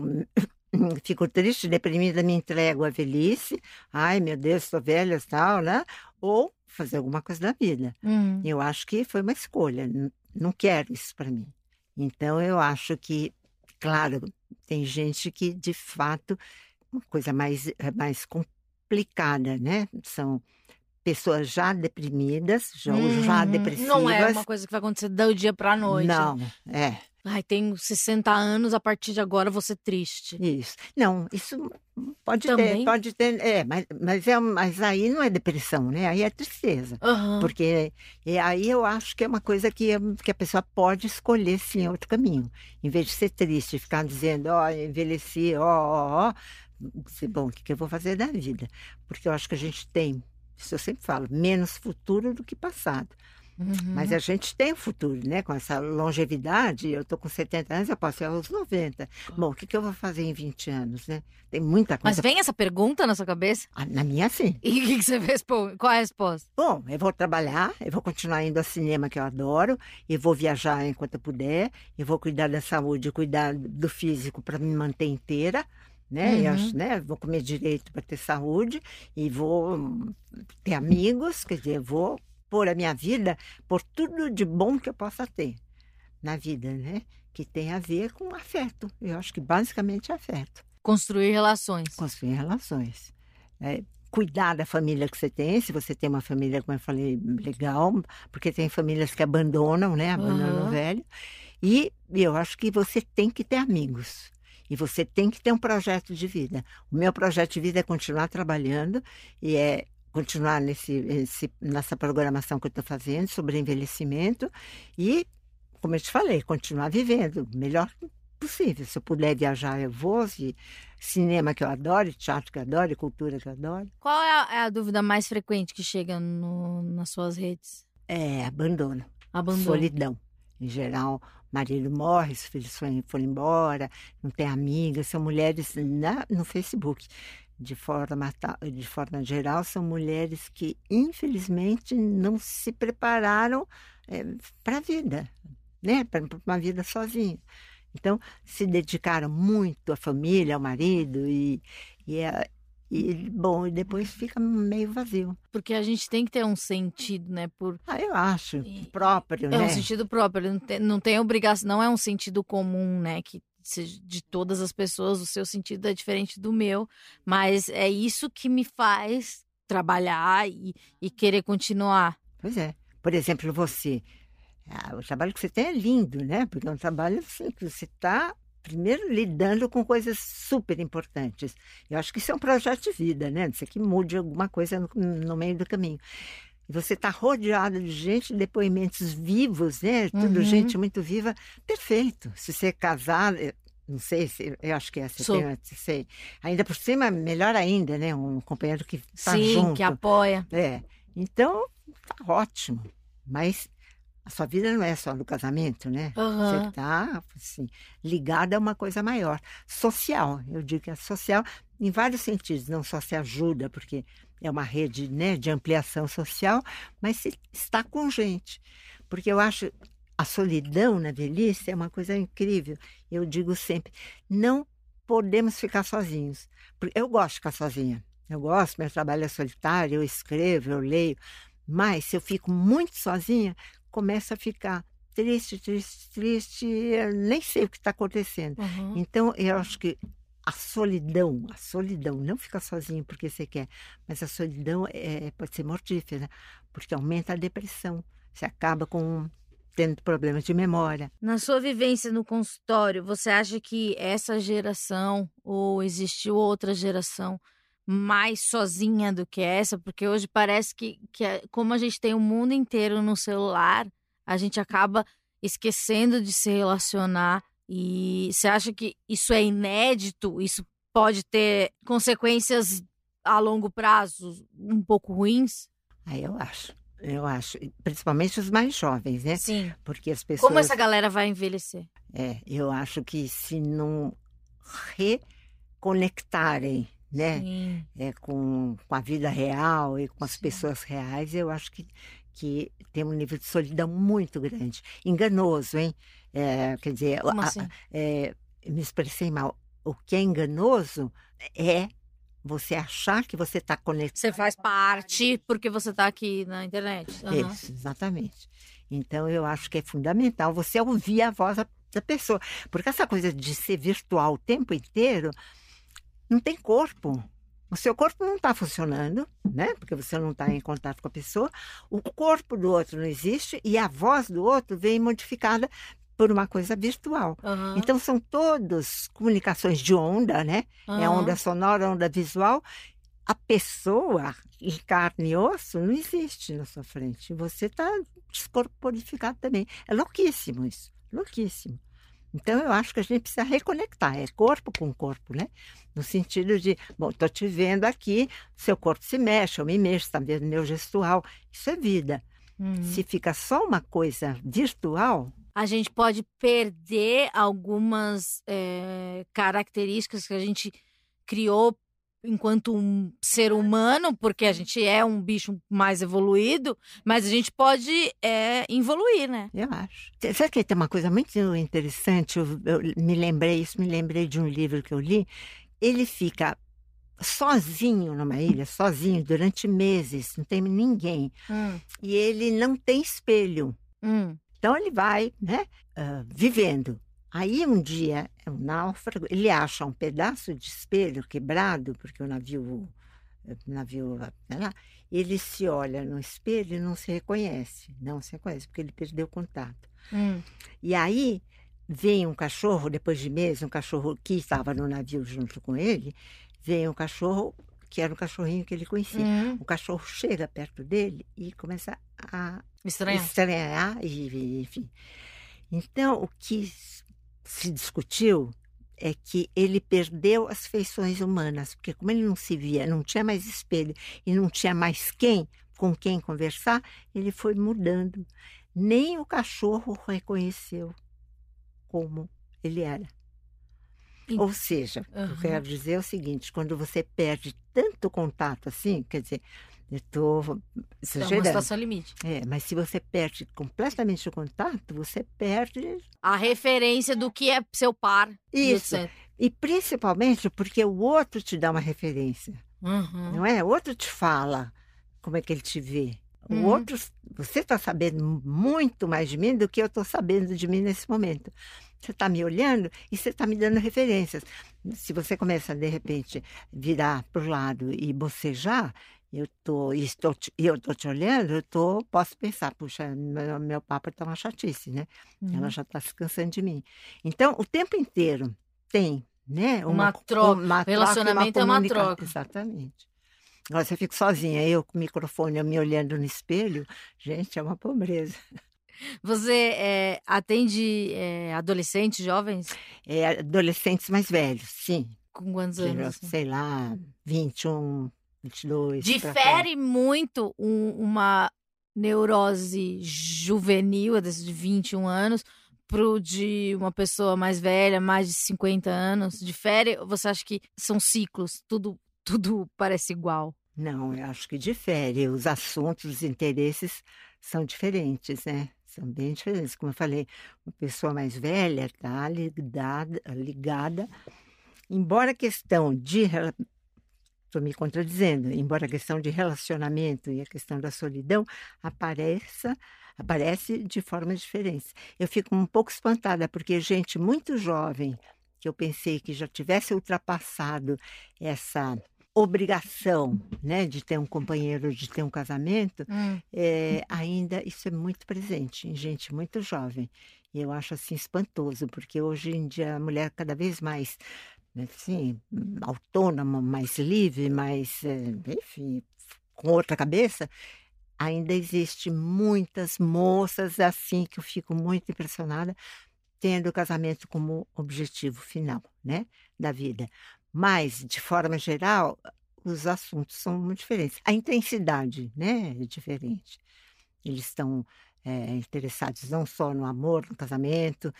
S2: fico triste, deprimida, me entrego à velhice, ai meu Deus, estou velha e tal, né? Ou fazer alguma coisa da vida.
S1: Hum.
S2: Eu acho que foi uma escolha. Não quero isso para mim. Então, eu acho que, claro, tem gente que, de fato, uma coisa mais, é mais complicada, né? São pessoas já deprimidas, já, ou já
S1: Uhum.
S2: depressivas.
S1: Não é uma coisa que vai acontecer do dia pra noite.
S2: Não, é.
S1: Ai, tenho 60 anos, a partir de agora vou ser triste.
S2: Isso. Não, isso pode
S1: Também?
S2: ter, pode ter, é, mas, mas, é, mas aí não é depressão, né? Aí é tristeza.
S1: Aham.
S2: Porque aí eu acho que é uma coisa que, que a pessoa pode escolher sim outro caminho. Em vez de ser triste, ficar dizendo, ó, envelheci, ó, ó, ó, dizer, bom, o que, que eu vou fazer da vida? Porque eu acho que a gente tem, isso eu sempre falo, menos futuro do que passado.
S1: Uhum.
S2: Mas a gente tem o futuro, né? Com essa longevidade, eu estou com 70 anos, eu posso ir aos 90. Bom, o que, que eu vou fazer em 20 anos, né? Tem muita
S1: Mas
S2: coisa.
S1: vem essa pergunta na sua cabeça?
S2: Ah, Na minha, sim.
S1: E o que, que você responde? Qual é a resposta?
S2: Bom, eu vou trabalhar, eu vou continuar indo ao cinema que eu adoro, eu vou viajar enquanto eu puder, eu vou cuidar da saúde, cuidar do físico para me manter inteira, né?
S1: Uhum.
S2: acho, né? Vou comer direito para ter saúde e vou hum, ter amigos, quer dizer, vou pôr a minha vida por tudo de bom que eu possa ter na vida, né? Que tem a ver com afeto. Eu acho que basicamente é afeto
S1: Construir relações.
S2: construir relações. É, cuidar da família que você tem, se você tem uma família, como eu falei, legal, porque tem famílias que abandonam, né? Abandonam
S1: Aham.
S2: o velho. E eu acho que você tem que ter amigos. E você tem que ter um projeto de vida. O meu projeto de vida é continuar trabalhando e é continuar nesse, esse- nessa programação que eu estou fazendo sobre envelhecimento e, como eu te falei, continuar vivendo o melhor possível. Se eu puder viajar, eu vou. Se cinema que eu adoro, teatro que eu adoro, cultura que eu adoro.
S1: Qual é a, é a dúvida mais frequente que chega no- nas suas redes?
S2: É abandono,
S1: Abandono.
S2: solidão. Em geral, marido morre, os filhos foram, foram embora, não tem amigas, são mulheres na, no Facebook. De forma, de forma geral, são mulheres que, infelizmente, não se prepararam para a vida, né? para uma vida sozinha. Então, se dedicaram muito à família, ao marido, e, e, a- e, bom, e depois fica meio vazio.
S1: Porque a gente tem que ter um sentido, né? Por...
S2: Ah, eu acho, próprio,
S1: É
S2: né?
S1: um sentido próprio, não tem, não tem obrigação, não é um sentido comum, né? Que de todas as pessoas, o seu sentido é diferente do meu, mas é isso que me faz trabalhar e, e querer continuar.
S2: Pois é. Por exemplo, você. ah, o trabalho que você tem é lindo, né? Porque é um trabalho assim, que você está, primeiro, lidando com coisas super importantes. Eu acho que isso é um projeto de vida, né? Isso aqui mude alguma coisa no, no meio do caminho. E você está rodeado de gente, depoimentos vivos, né? Tudo
S1: Uhum.
S2: gente muito viva. Perfeito. Se você é casado, não sei se. Eu acho que é. Você tem, sei. Ainda por cima, melhor ainda, né? Um companheiro que está
S1: Sim,
S2: junto.
S1: que apoia.
S2: É, então tá ótimo. Mas a sua vida não é só do casamento, né? Você
S1: Aham.
S2: está assim, ligada a uma coisa maior, social. Eu digo que é social em vários sentidos, não só se ajuda, porque é uma rede né, de ampliação social, mas se está com gente. Porque eu acho a solidão na velhice é uma coisa incrível. Eu digo sempre, não podemos ficar sozinhos. Eu gosto de ficar sozinha. Eu gosto, meu trabalho é solitário, eu escrevo, eu leio. Mas se eu fico muito sozinha, começo a ficar triste, triste, triste, eu nem sei o que está acontecendo.
S1: Uhum.
S2: Então, eu acho que a solidão, a solidão, não ficar sozinho porque você quer, mas a solidão é, pode ser mortífera, porque aumenta a depressão. Você acaba com tendo problemas de memória.
S1: Na sua vivência no consultório, você acha que essa geração ou existiu outra geração mais sozinha do que essa? Porque hoje parece que, que é- como a gente tem o mundo inteiro no celular, a gente acaba esquecendo de se relacionar. E você acha que isso é inédito? Isso pode ter consequências a longo prazo um pouco ruins?
S2: Aí eu acho, eu acho, principalmente os mais jovens, né?
S1: Sim.
S2: Porque as pessoas
S1: Como essa galera vai envelhecer?
S2: É, eu acho que se não reconectarem, né,
S1: Sim.
S2: é, com, com a vida real e com as pessoas reais, eu acho que, que tem um nível de solidão muito grande. Enganoso, hein? É, quer dizer, a-
S1: assim?
S2: é, me expressei mal. O que é enganoso é você achar que você está conectado.
S1: Você faz parte porque você tá aqui na internet. Aham.
S2: Isso, exatamente. Então, eu acho que é fundamental você ouvir a voz da pessoa. Porque essa coisa de ser virtual o tempo inteiro não tem corpo. O seu corpo não está funcionando, né? Porque você não está em contato com a pessoa. O corpo do outro não existe e a voz do outro vem modificada por uma coisa virtual.
S1: Aham,
S2: Então são todos comunicações de onda, né? É
S1: aham.
S2: onda sonora, onda visual. A pessoa em carne e osso não existe na sua frente. Você está descorporificado também. É louquíssimo isso, louquíssimo. Então eu acho que a gente precisa reconectar, é corpo com corpo, né? No sentido de, bom, estou te vendo aqui, seu corpo se mexe, eu me mexo, está vendo meu gestual. Isso é vida.
S1: Uhum.
S2: Se fica só uma coisa virtual,
S1: A gente pode perder algumas é, características que a gente criou enquanto um ser humano, porque a gente é um bicho mais evoluído, mas a gente pode é, evoluir, né?
S2: Eu acho. Sabe que tem uma coisa muito interessante? Eu, eu me lembrei isso, me lembrei de um livro que eu li. Ele fica sozinho numa ilha, sozinho, durante meses, não tem ninguém.
S1: Hum,
S2: E ele não tem espelho.
S1: hum,
S2: Então ele vai, né, ah, vivendo. Aí um dia, é um náufrago, ele acha um pedaço de espelho quebrado, porque o navio, o navio, sei lá, ele se olha no espelho e não se reconhece, não se reconhece, porque ele perdeu o contato.
S1: hum.
S2: E aí vem um cachorro, depois de meses, um cachorro que estava no navio junto com ele, vem um cachorro que era um cachorrinho que ele conhecia.
S1: Hum.
S2: O cachorro chega perto dele e começa a
S1: Estranho.
S2: estranhar, e, enfim. Então, o que se discutiu é que ele perdeu as feições humanas, porque como ele não se via, não tinha mais espelho e não tinha mais quem com quem conversar, ele foi mudando. Nem o cachorro reconheceu como ele era. Ou seja, que eu quero dizer é o seguinte: quando você perde tanto contato assim, quer dizer, eu estou
S1: É uma
S2: exagerando.
S1: situação limite.
S2: É, mas se você perde completamente o contato, você perde.
S1: A referência do que é seu par.
S2: Isso. E principalmente porque o outro te dá uma referência,
S1: Uhum.
S2: não é? O outro te fala como é que ele te vê. O
S1: Uhum.
S2: outro, você está sabendo muito mais de mim do que eu estou sabendo de mim nesse momento. Você está me olhando e você está me dando referências. Se você começa, de repente, virar para o lado e bocejar, eu tô, estou, te- eu estou te olhando, eu tô, posso pensar, puxa, meu, meu papo está uma chatice, né?
S1: Uhum.
S2: Ela já está se cansando de mim. Então, o tempo inteiro tem, né?
S1: Uma troca.
S2: uma troca e
S1: Relacionamento é uma
S2: comunica-
S1: troca.
S2: Exatamente. Agora, se eu fico sozinha, eu com o microfone, eu me olhando no espelho, gente, é uma pobreza.
S1: Você é, atende é, adolescentes, jovens?
S2: É, adolescentes mais velhos, sim.
S1: Com quantos anos? assim?
S2: sei lá, 21, 22. pra cá.
S1: Difere muito um- uma neurose juvenil, desse de 21 anos, pro de uma pessoa mais velha, mais de 50 anos? Difere? Ou você acha que são ciclos? Tudo, tudo parece igual?
S2: Não, eu acho que difere. Os assuntos, os interesses são diferentes, né? São bem diferentes. Como eu falei, uma pessoa mais velha está ligada, ligada, embora a questão de. Estou me contradizendo, embora a questão de relacionamento e a questão da solidão apareça, aparece de formas diferentes. Eu fico um pouco espantada, porque gente muito jovem, que eu pensei que já tivesse ultrapassado essa obrigação né, de ter um companheiro, de ter um casamento,
S1: Hum.
S2: é, ainda isso é muito presente em gente muito jovem. E eu acho assim espantoso, porque hoje em dia a mulher cada vez mais né, assim, autônoma, mais livre, mais, é, enfim, com outra cabeça, ainda existe muitas moças assim que eu fico muito impressionada tendo o casamento como objetivo final, né, da vida. Mas, de forma geral, os assuntos são muito diferentes. A intensidade, né, é diferente. Eles estão é, interessados não só no amor, no casamento,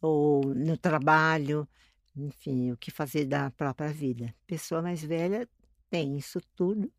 S2: ou no trabalho, enfim, o que fazer da própria vida. Pessoa mais velha tem isso tudo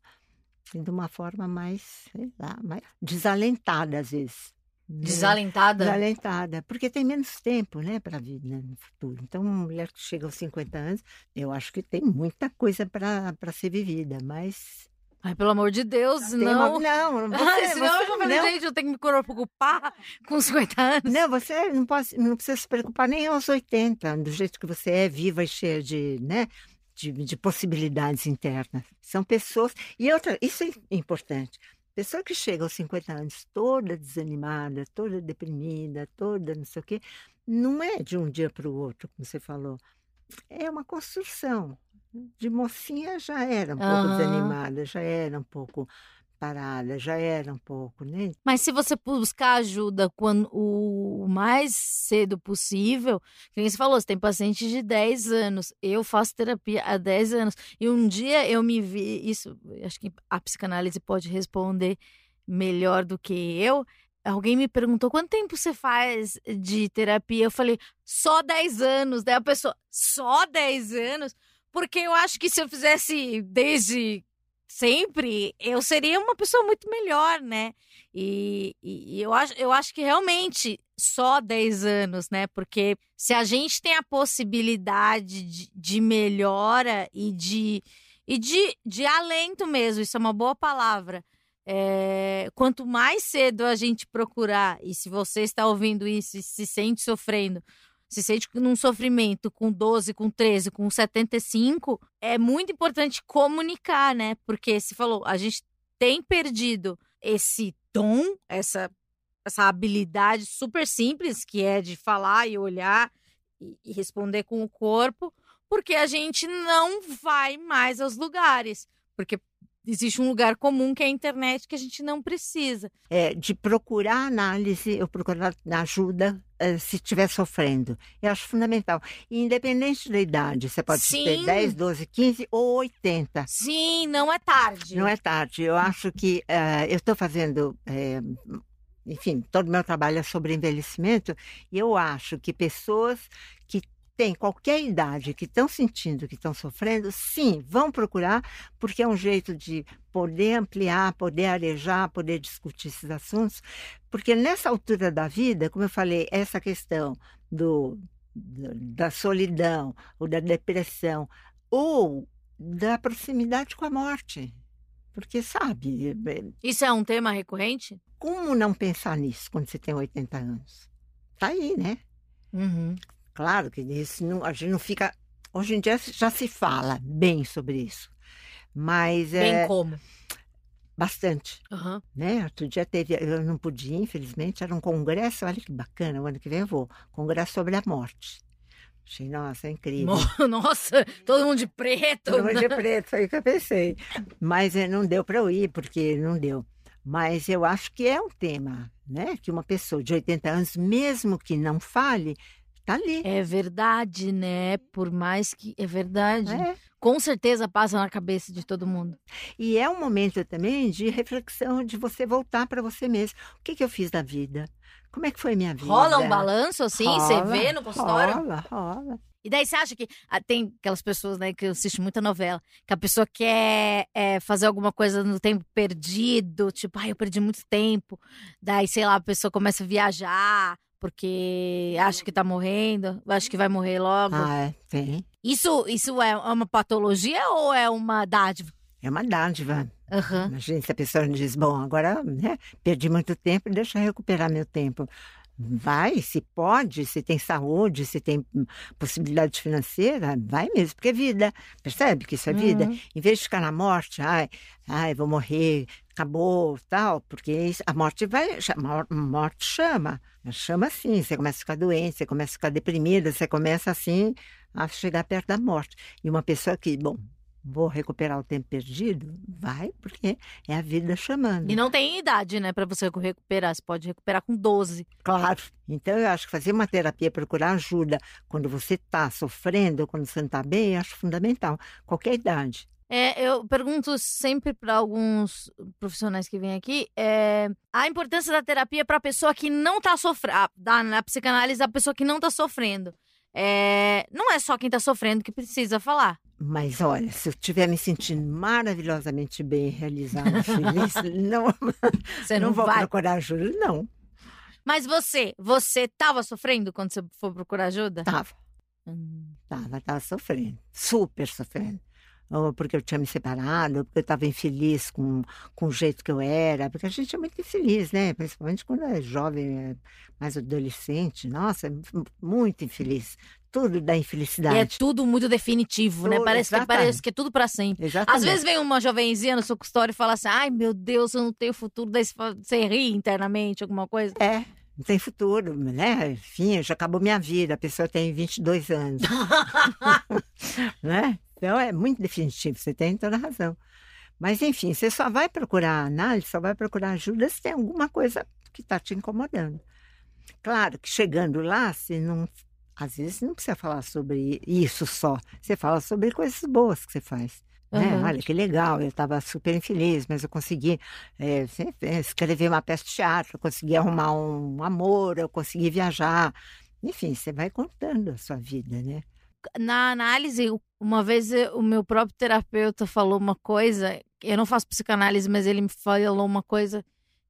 S2: de uma forma mais, sei lá, mais desalentada às vezes. né?
S1: Desalentada?
S2: Desalentada, porque tem menos tempo, né, para a vida no futuro. Então, uma mulher que chega aos 50 anos, eu acho que tem muita coisa para ser vivida, mas.
S1: Ai, pelo amor de Deus,
S2: tem uma-
S1: não.
S2: Não, você,
S1: Ai, senão
S2: você
S1: eu falei,
S2: não,
S1: gente, eu tenho que me preocupar com 50 anos.
S2: não, você não, pode, não precisa se preocupar nem aos 80, do jeito que você é, viva e cheia de, né, de, de possibilidades internas. São pessoas. E outra, isso é importante. Pessoa que chega aos 50 anos toda desanimada, toda deprimida, toda não sei o quê, não é de um dia para o outro, como você falou. É uma construção. De mocinha já era um pouco desanimada, já era um pouco parada, já era um pouco, né?
S1: Mas se você buscar ajuda quando o mais cedo possível, que nem você falou, você tem paciente de 10 anos. Eu faço terapia há 10 anos. E um dia eu me vi, isso, acho que a psicanálise pode responder melhor do que eu. Alguém me perguntou quanto tempo você faz de terapia? Eu falei, só 10 anos. Daí a pessoa, só 10 anos? Porque eu acho que se eu fizesse desde sempre, eu seria uma pessoa muito melhor, né? E, e- eu, acho, eu acho que realmente só 10 anos, né? Porque se a gente tem a possibilidade de, de melhora e de, e de, de alento mesmo, isso é uma boa palavra. é, quanto mais cedo a gente procurar, e se você está ouvindo isso e se sente sofrendo, se sente num sofrimento com 12, com 13, com 75, é muito importante comunicar, né? Porque se falou, a gente tem perdido esse dom, essa, essa habilidade super simples que é de falar e olhar e, e responder com o corpo, porque a gente não vai mais aos lugares. Porque existe um lugar comum que é a internet que a gente não precisa.
S2: É, de procurar análise, eu procurar ajuda eh, se estiver sofrendo. Eu acho fundamental. Independente da idade, você pode ter
S1: Sim.
S2: 10, 12, 15 ou 80.
S1: Sim, não é tarde.
S2: Não é tarde. Eu acho que eh, eu estou fazendo, eh, enfim, todo o meu trabalho é sobre envelhecimento e eu acho que pessoas que têm qualquer idade, que estão sentindo, que estão sofrendo, sim, vão procurar, porque é um jeito de poder ampliar, poder arejar, poder discutir esses assuntos, porque nessa altura da vida, como eu falei, essa questão do, da solidão, ou da depressão, ou da proximidade com a morte. Porque, sabe, é,
S1: Isso é um tema recorrente?
S2: como não pensar nisso quando você tem 80 anos? Tá aí, né?
S1: Uhum.
S2: Claro que isso não, a gente não fica. Hoje em dia já se fala bem sobre isso, mas é
S1: Bem como.
S2: bastante,
S1: Aham.
S2: né? Outro dia teve, eu não podia, infelizmente, era um congresso, olha que bacana, o ano que vem eu vou, congresso sobre a morte. Achei, nossa, é incrível.
S1: Nossa, todo mundo de preto.
S2: Todo mundo de preto, foi o que eu pensei. Mas eh, não deu para eu ir, porque não deu. Mas eu acho que é um tema, né? Que uma pessoa de 80 anos, mesmo que não fale, tá ali.
S1: É verdade, né? Por mais que. É verdade.
S2: É.
S1: Com certeza passa na cabeça de todo mundo.
S2: E é um momento também de reflexão, de você voltar para você mesmo. O que, que eu fiz da vida? Como é que foi minha vida?
S1: Rola um balanço assim? Você
S2: Rola,
S1: vê no consultório?
S2: Rola, rola.
S1: E daí você acha que. ah, tem aquelas pessoas, né, que assistem muita novela, que a pessoa quer é, fazer alguma coisa no tempo perdido, tipo, ai, eu perdi muito tempo. Daí, sei lá, a pessoa começa a viajar porque acha que tá morrendo, acha que vai morrer logo.
S2: Ah, é, tem.
S1: Isso, isso é uma patologia ou é uma dádiva?
S2: É uma dádiva.
S1: Aham.
S2: Imagina se a pessoa diz, bom, agora né, perdi muito tempo, deixa eu recuperar meu tempo. Vai, se pode, se tem saúde, se tem possibilidade financeira, vai mesmo, porque é vida. Percebe que isso é vida?
S1: Uhum.
S2: Em vez de ficar na morte, ai, ai, vou morrer, acabou, tal, porque a morte vai, a mor- morte chama, chama assim, você começa a ficar doente, você começa a ficar deprimida, você começa assim a chegar perto da morte. E uma pessoa que, bom, vou recuperar o tempo perdido, vai, porque é a vida chamando.
S1: E não tem idade, né, pra você recuperar. Você pode recuperar com 12.
S2: Claro. Então, eu acho que fazer uma terapia, procurar ajuda quando você está sofrendo, quando você não está bem, eu acho fundamental. Qualquer idade.
S1: É, eu pergunto sempre para alguns profissionais que vêm aqui é, a importância da terapia para a pessoa que não está sofrendo, da na psicanálise da pessoa que não está sofrendo. É, não é só quem está sofrendo que precisa falar.
S2: Mas olha, se eu estiver me sentindo maravilhosamente bem, realizada, feliz, não,
S1: Você não,
S2: não vou
S1: vai.
S2: procurar ajuda, não.
S1: Mas você, você estava sofrendo quando você for procurar ajuda?
S2: Tava,
S1: Hum.
S2: tava, tava sofrendo, super sofrendo. Ou porque eu tinha me separado, ou porque eu estava infeliz com, com o jeito que eu era, porque a gente é muito infeliz, né? Principalmente quando é jovem, é mais adolescente. Nossa, é muito infeliz. Tudo da
S1: E é
S2: infelicidade.
S1: tudo muito definitivo, né?
S2: Tudo,
S1: Parece que, parece que é tudo para sempre.
S2: Exatamente.
S1: Às vezes vem uma jovenzinha no seu consultório e fala assim: ai meu Deus, eu não tenho futuro. Daí você ri internamente, alguma coisa.
S2: É, não tem futuro, né? Enfim, já acabou minha vida, a pessoa tem 22 anos. né? Então é muito definitivo, você tem toda a razão. Mas, enfim, você só vai procurar análise, só vai procurar ajuda se tem alguma coisa que está te incomodando. Claro que chegando lá, você não, às vezes não precisa falar sobre isso só. Você fala sobre coisas boas que você faz. Né?
S1: Uhum.
S2: Olha que legal, eu estava super infeliz, mas eu consegui é, escrever uma peça de teatro, eu consegui arrumar um amor, eu consegui viajar. Enfim, você vai contando a sua vida, né?
S1: Na análise, uma vez o meu próprio terapeuta falou uma coisa, eu não faço psicanálise, mas ele me falou uma coisa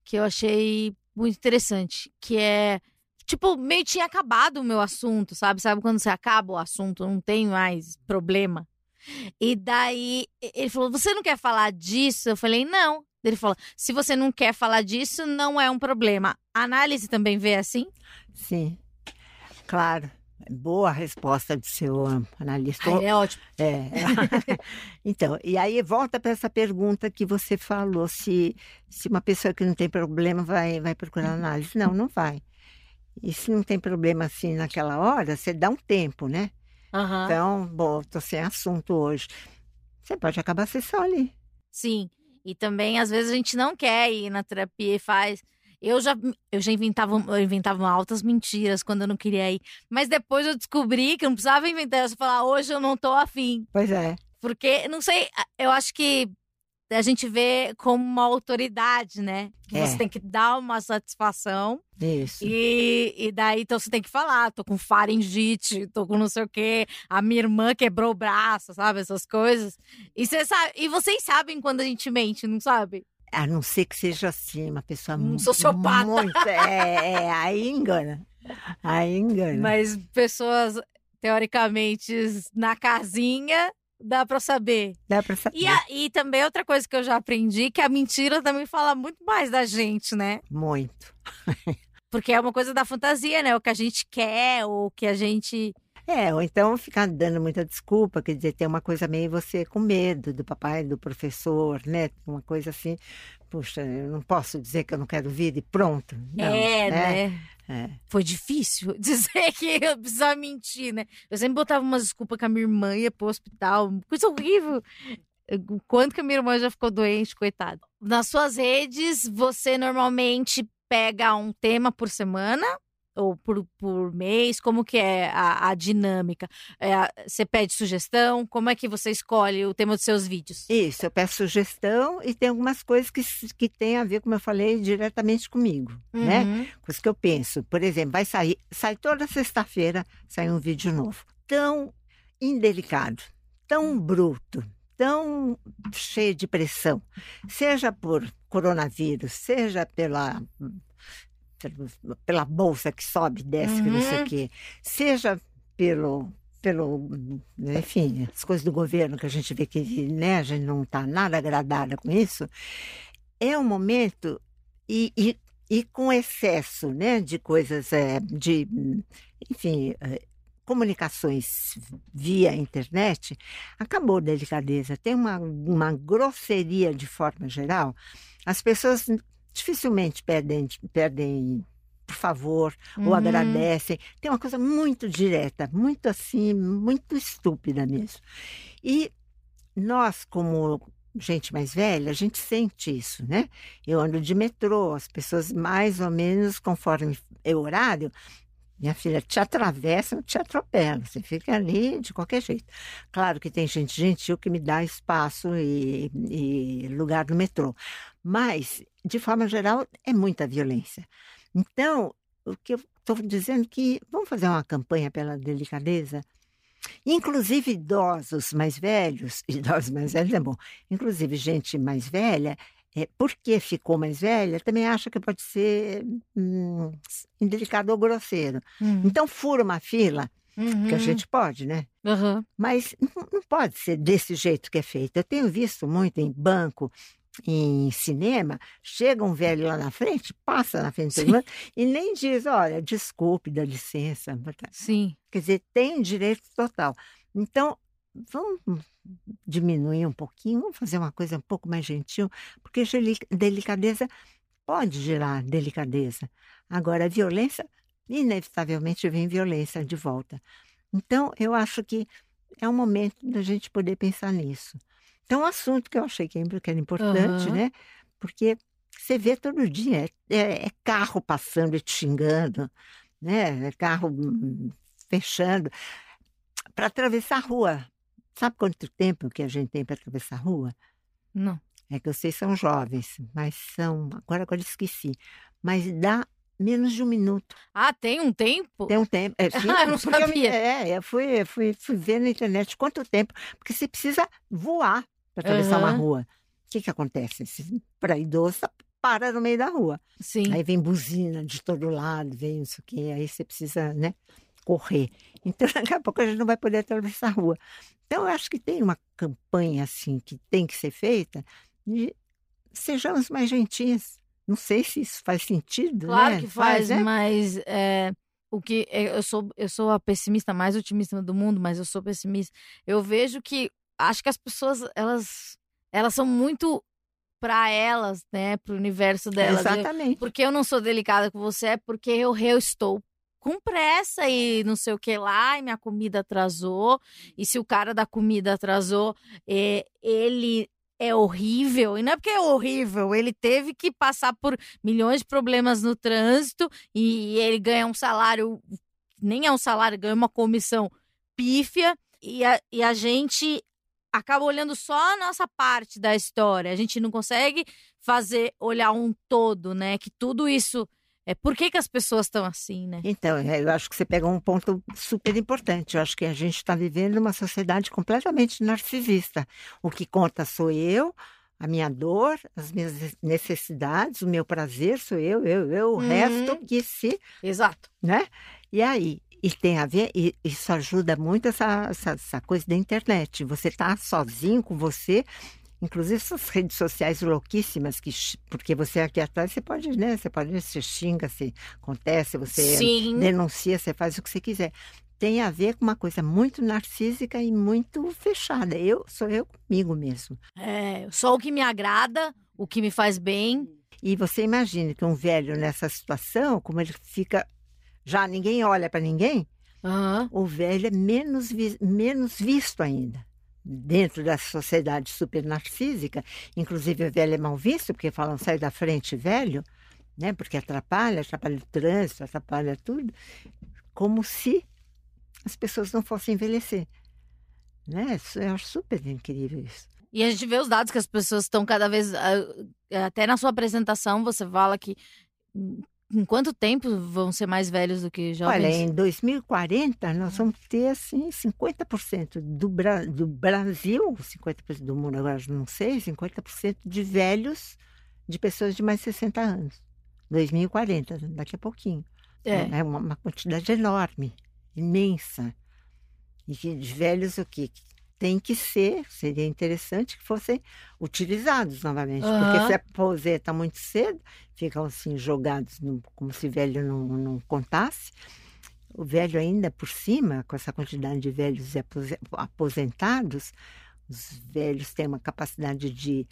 S1: que eu achei muito interessante, que é tipo, meio tinha acabado o meu assunto, sabe? Sabe quando você acaba o assunto, não tem mais problema. E daí ele falou: "Você não quer falar disso?" Eu falei: "Não". Ele falou: "Se você não quer falar disso, não é um problema". A análise também vê assim?
S2: Sim. Claro. Boa resposta do seu analista.
S1: Ai, é ótimo.
S2: É. então, e aí volta para essa pergunta que você falou: se, se uma pessoa que não tem problema vai, vai procurar análise. Não, não vai. E se não tem problema assim naquela hora, você dá um tempo, né?
S1: Uhum.
S2: Então, bom, estou sem assunto hoje. Você pode acabar a sessão ali.
S1: Sim. E também, às vezes, a gente não quer ir na terapia e faz. Eu já, eu já inventava, eu inventava altas mentiras quando eu não queria ir. Mas depois eu descobri que não precisava inventar. Eu só falar, hoje eu não tô afim.
S2: Pois é.
S1: Porque, não sei, eu acho que a gente vê como uma autoridade, né? Que
S2: É.
S1: você tem que dar uma satisfação.
S2: Isso.
S1: E, e daí, então você tem que falar, tô com faringite, tô com não sei o quê, a minha irmã quebrou o braço, sabe? Essas coisas. E, você sabe, e vocês sabem quando a gente mente, não sabe?
S2: A não ser que seja assim, uma pessoa
S1: Um sociopata.
S2: Muito, é, é, aí engana. Aí engana.
S1: Mas pessoas, teoricamente, na casinha, dá pra saber.
S2: Dá pra saber.
S1: E, a- e também outra coisa que eu já aprendi, que a mentira também fala muito mais da gente, né?
S2: Muito.
S1: Porque é uma coisa da fantasia, né? O que a gente quer, ou o que a gente.
S2: É, ou então ficar dando muita desculpa, quer dizer, tem uma coisa meio você com medo do papai, do professor, né? Uma coisa assim, puxa, eu não posso dizer que eu não quero vir e pronto. Não,
S1: é, né?
S2: É.
S1: Foi difícil dizer que eu precisava mentir, né? Eu sempre botava umas desculpas que a minha irmã ia pro hospital. Coisa horrível. O quanto que a minha irmã já ficou doente, coitada. Nas suas redes, você normalmente pega um tema por semana ou por, por mês? Como que é a, a dinâmica? É, a- você pede sugestão? Como é que você escolhe o tema dos seus vídeos?
S2: Isso, eu peço sugestão e tem algumas coisas que, que têm a ver, como eu falei, diretamente comigo, né?
S1: Uhum.
S2: Coisas que eu penso. Por exemplo, vai sair, sai toda sexta-feira, sai um vídeo novo. Tão indelicado, tão bruto, tão cheio de pressão, seja por coronavírus, seja pela pela bolsa que sobe desce, que não sei
S1: Uhum.
S2: o quê, seja pelo pelo, enfim, as coisas do governo que a gente vê que né, a gente não está nada agradada com isso, é um momento e, e, e com excesso né, de coisas, é, de, enfim, é, comunicações via internet, acabou a delicadeza. Tem uma, uma grosseria de forma geral. As pessoas dificilmente pedem, pedem por favor, ou
S1: Uhum.
S2: agradecem. Tem uma coisa muito direta, muito assim, muito estúpida mesmo. E nós, como gente mais velha, a gente sente isso, né? Eu ando de metrô, as pessoas mais ou menos conforme é o horário, minha filha te atravessa, te atropela, você fica ali de qualquer jeito. Claro que tem gente gentil que me dá espaço e, e lugar no metrô, mas, de forma geral, é muita violência. Então, o que eu estou dizendo é que vamos fazer uma campanha pela delicadeza? Inclusive idosos mais velhos, idosos mais velhos é bom, inclusive gente mais velha, é, porque ficou mais velha, também acha que pode ser hum, indelicado ou grosseiro.
S1: Uhum.
S2: Então fura uma fila, que a
S1: Uhum.
S2: gente pode, né?
S1: Uhum.
S2: Mas não, não pode ser desse jeito que é feito. Eu tenho visto muito em banco, em cinema, chega um velho lá na frente, passa na frente
S1: Sim.
S2: do banco e nem diz, olha, desculpe, dá licença.
S1: Sim.
S2: Quer dizer, tem direito total. Então, vamos diminuir um pouquinho, vamos fazer uma coisa um pouco mais gentil, porque delicadeza pode gerar delicadeza. Agora, a violência, inevitavelmente vem violência de volta. Então, eu acho que é um momento da gente poder pensar nisso. Então, um assunto que eu achei que era importante,
S1: Aham.
S2: né? Porque você vê todo dia, é, é- é carro passando e te xingando, né? É carro hum, fechando. Para atravessar a rua, sabe quanto tempo que a gente tem para atravessar a rua?
S1: Não.
S2: É que vocês são jovens, mas são. Agora, agora esqueci. Mas dá menos de um minuto.
S1: Ah, tem um tempo?
S2: Tem um tempo. É, sim,
S1: Ah, eu não
S2: porque eu
S1: sabia.
S2: é, eu fui, fui, fui ver na internet quanto tempo. Porque você precisa voar para atravessar uma
S1: Aham.
S2: rua. O que, que acontece? Para idoso, para no meio da rua.
S1: Sim.
S2: Aí vem buzina de todo lado, vem isso aqui, aí você precisa, né, correr. Então, daqui a pouco a gente não vai poder atravessar a rua. Então, eu acho que tem uma campanha, assim, que tem que ser feita de sejamos mais gentis. Não sei se isso faz sentido,
S1: Claro
S2: né?
S1: que faz,
S2: né?
S1: mas é, o que é, eu sou eu sou a pessimista mais otimista do mundo, mas eu sou pessimista. Eu vejo que acho que as pessoas elas elas são muito para elas, né, pro universo delas. Eu-
S2: Exatamente.
S1: porque eu não sou delicada com você, é porque eu, eu estou com pressa e não sei o que lá, e minha comida atrasou. E se o cara da comida atrasou, é, ele é horrível. E não é porque é horrível, ele teve que passar por milhões de problemas no trânsito e ele ganha um salário, nem é um salário, ganha uma comissão pífia. E a, e a gente acaba olhando só a nossa parte da história. A gente não consegue fazer olhar um todo, né? Que tudo isso é por que, que as pessoas estão assim, né?
S2: Então, é, eu acho que você pegou um ponto super importante. Eu acho que a gente está vivendo uma sociedade completamente narcisista. O que conta sou eu, a minha dor, as minhas necessidades, o meu prazer sou eu, eu, eu, o
S1: Uhum.
S2: resto que se,
S1: Exato.
S2: né? E aí, e tem a ver, e isso ajuda muito essa, essa, essa coisa da internet. Você está sozinho com você, inclusive essas redes sociais louquíssimas, que, porque você aqui atrás, você pode, né? Você pode, você xinga, se acontece, você
S1: Sim.
S2: denuncia, você faz o que você quiser. Tem a ver com uma coisa muito narcísica e muito fechada. Eu sou eu comigo mesmo.
S1: É, só o que me agrada, o que me faz bem.
S2: E você imagina que um velho nessa situação, como ele fica, já ninguém olha para ninguém,
S1: Aham.
S2: o velho é menos, vi- menos visto ainda. Dentro da sociedade super narcísica, inclusive o velho é mal visto, porque falam sai da frente, velho, né? Porque atrapalha, atrapalha o trânsito, atrapalha tudo, como se as pessoas não fossem envelhecer. Né? Eu acho super incrível isso.
S1: E a gente vê os dados que as pessoas estão cada vez. ah, Até na sua apresentação você fala que. Em quanto tempo vão ser mais velhos do que jovens?
S2: Olha, em 2040, nós vamos ter assim 50% do, Bra do Brasil, 50% do mundo, agora não sei, 50% de velhos, de pessoas de mais de 60 anos. 2040, daqui a pouquinho.
S1: É.
S2: É uma, uma quantidade enorme, imensa. E de velhos o quê? Tem que ser, seria interessante que fossem utilizados novamente.
S1: Aham.
S2: Porque se aposenta muito cedo, ficam assim jogados no- como se velho não, não contasse. O velho ainda por cima, com essa quantidade de velhos apose- aposentados, os velhos têm uma capacidade de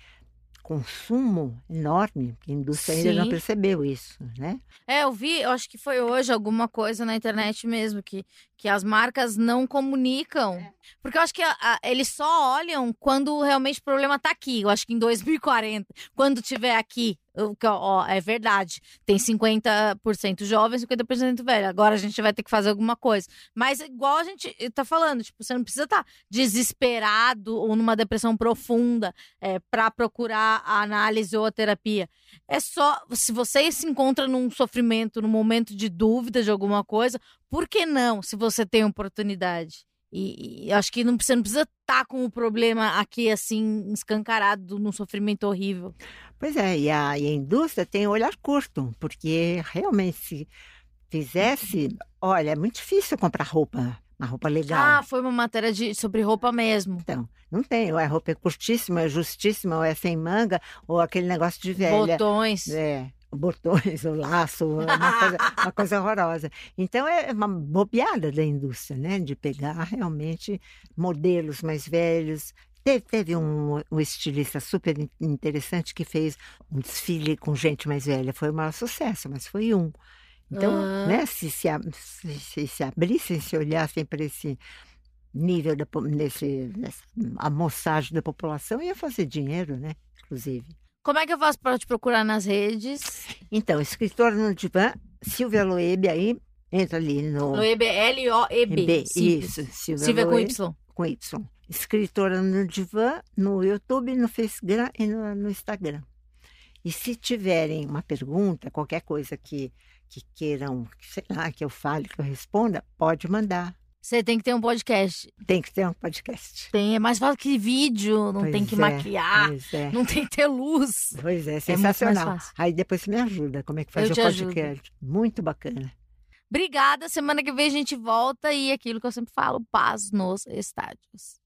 S2: consumo enorme, que a indústria ainda não
S1: Sim.
S2: percebeu isso, né?
S1: É, eu vi, eu acho que foi hoje alguma coisa na internet mesmo, que, que as marcas não comunicam.
S2: É.
S1: Porque eu acho que a- a- eles só olham quando realmente o problema tá aqui. Eu acho que em 2040, quando tiver aqui, ó, é verdade, tem 50% jovem, 50% velho. Agora a gente vai ter que fazer alguma coisa. Mas igual a gente tá falando, tipo, você não precisa estar desesperado ou numa depressão profunda é, para procurar a análise ou a terapia. É só, se você se encontra num sofrimento, num momento de dúvida de alguma coisa, por que não, se você tem oportunidade? E, e acho que não, você não precisa estar com o problema aqui, assim, escancarado, num sofrimento horrível.
S2: Pois é, e a, e a indústria tem olhar curto, porque realmente se fizesse, olha, é muito difícil comprar roupa, uma roupa legal.
S1: Ah, foi uma matéria de, sobre roupa mesmo.
S2: Então, não tem, ou a roupa é curtíssima, é justíssima, ou é sem manga, ou aquele negócio de velha.
S1: Botões.
S2: É, botões, o laço, é uma coisa, uma coisa horrorosa. Então é uma bobeada da indústria, né? De pegar realmente modelos mais velhos. Teve, teve um, um estilista super in- interessante que fez um desfile com gente mais velha. Foi o maior sucesso, mas foi um. Então,
S1: Ah.
S2: né, se se, se, se, se abrissem, se olhassem para esse nível, da, nesse, nessa amoçagem da população, ia fazer dinheiro, né? Inclusive.
S1: Como é que eu faço pra te procurar nas redes?
S2: Então, escritora no divã, Silvia Loeb, aí entra ali no
S1: Loeb, L-O-E-B.
S2: Isso, Silvia,
S1: Silvia com
S2: Loeb,
S1: Y.
S2: com Y. Escritora no divã, no YouTube, no Facebook e no, no Instagram. E se tiverem uma pergunta, qualquer coisa que, que queiram, sei lá, que eu fale, que eu responda, pode mandar.
S1: Você tem que ter um podcast.
S2: Tem que ter um podcast.
S1: Tem, é mais fácil que vídeo, não
S2: Pois
S1: tem que
S2: é,
S1: maquiar,
S2: é.
S1: não tem que ter luz.
S2: Pois é,
S1: mais
S2: sensacional.
S1: fácil.
S2: Aí depois você me ajuda, como é que faz
S1: Eu
S2: o
S1: te ajudo.
S2: podcast. Muito bacana.
S1: Obrigada. Semana que vem a gente volta e aquilo que eu sempre falo, paz nos estádios.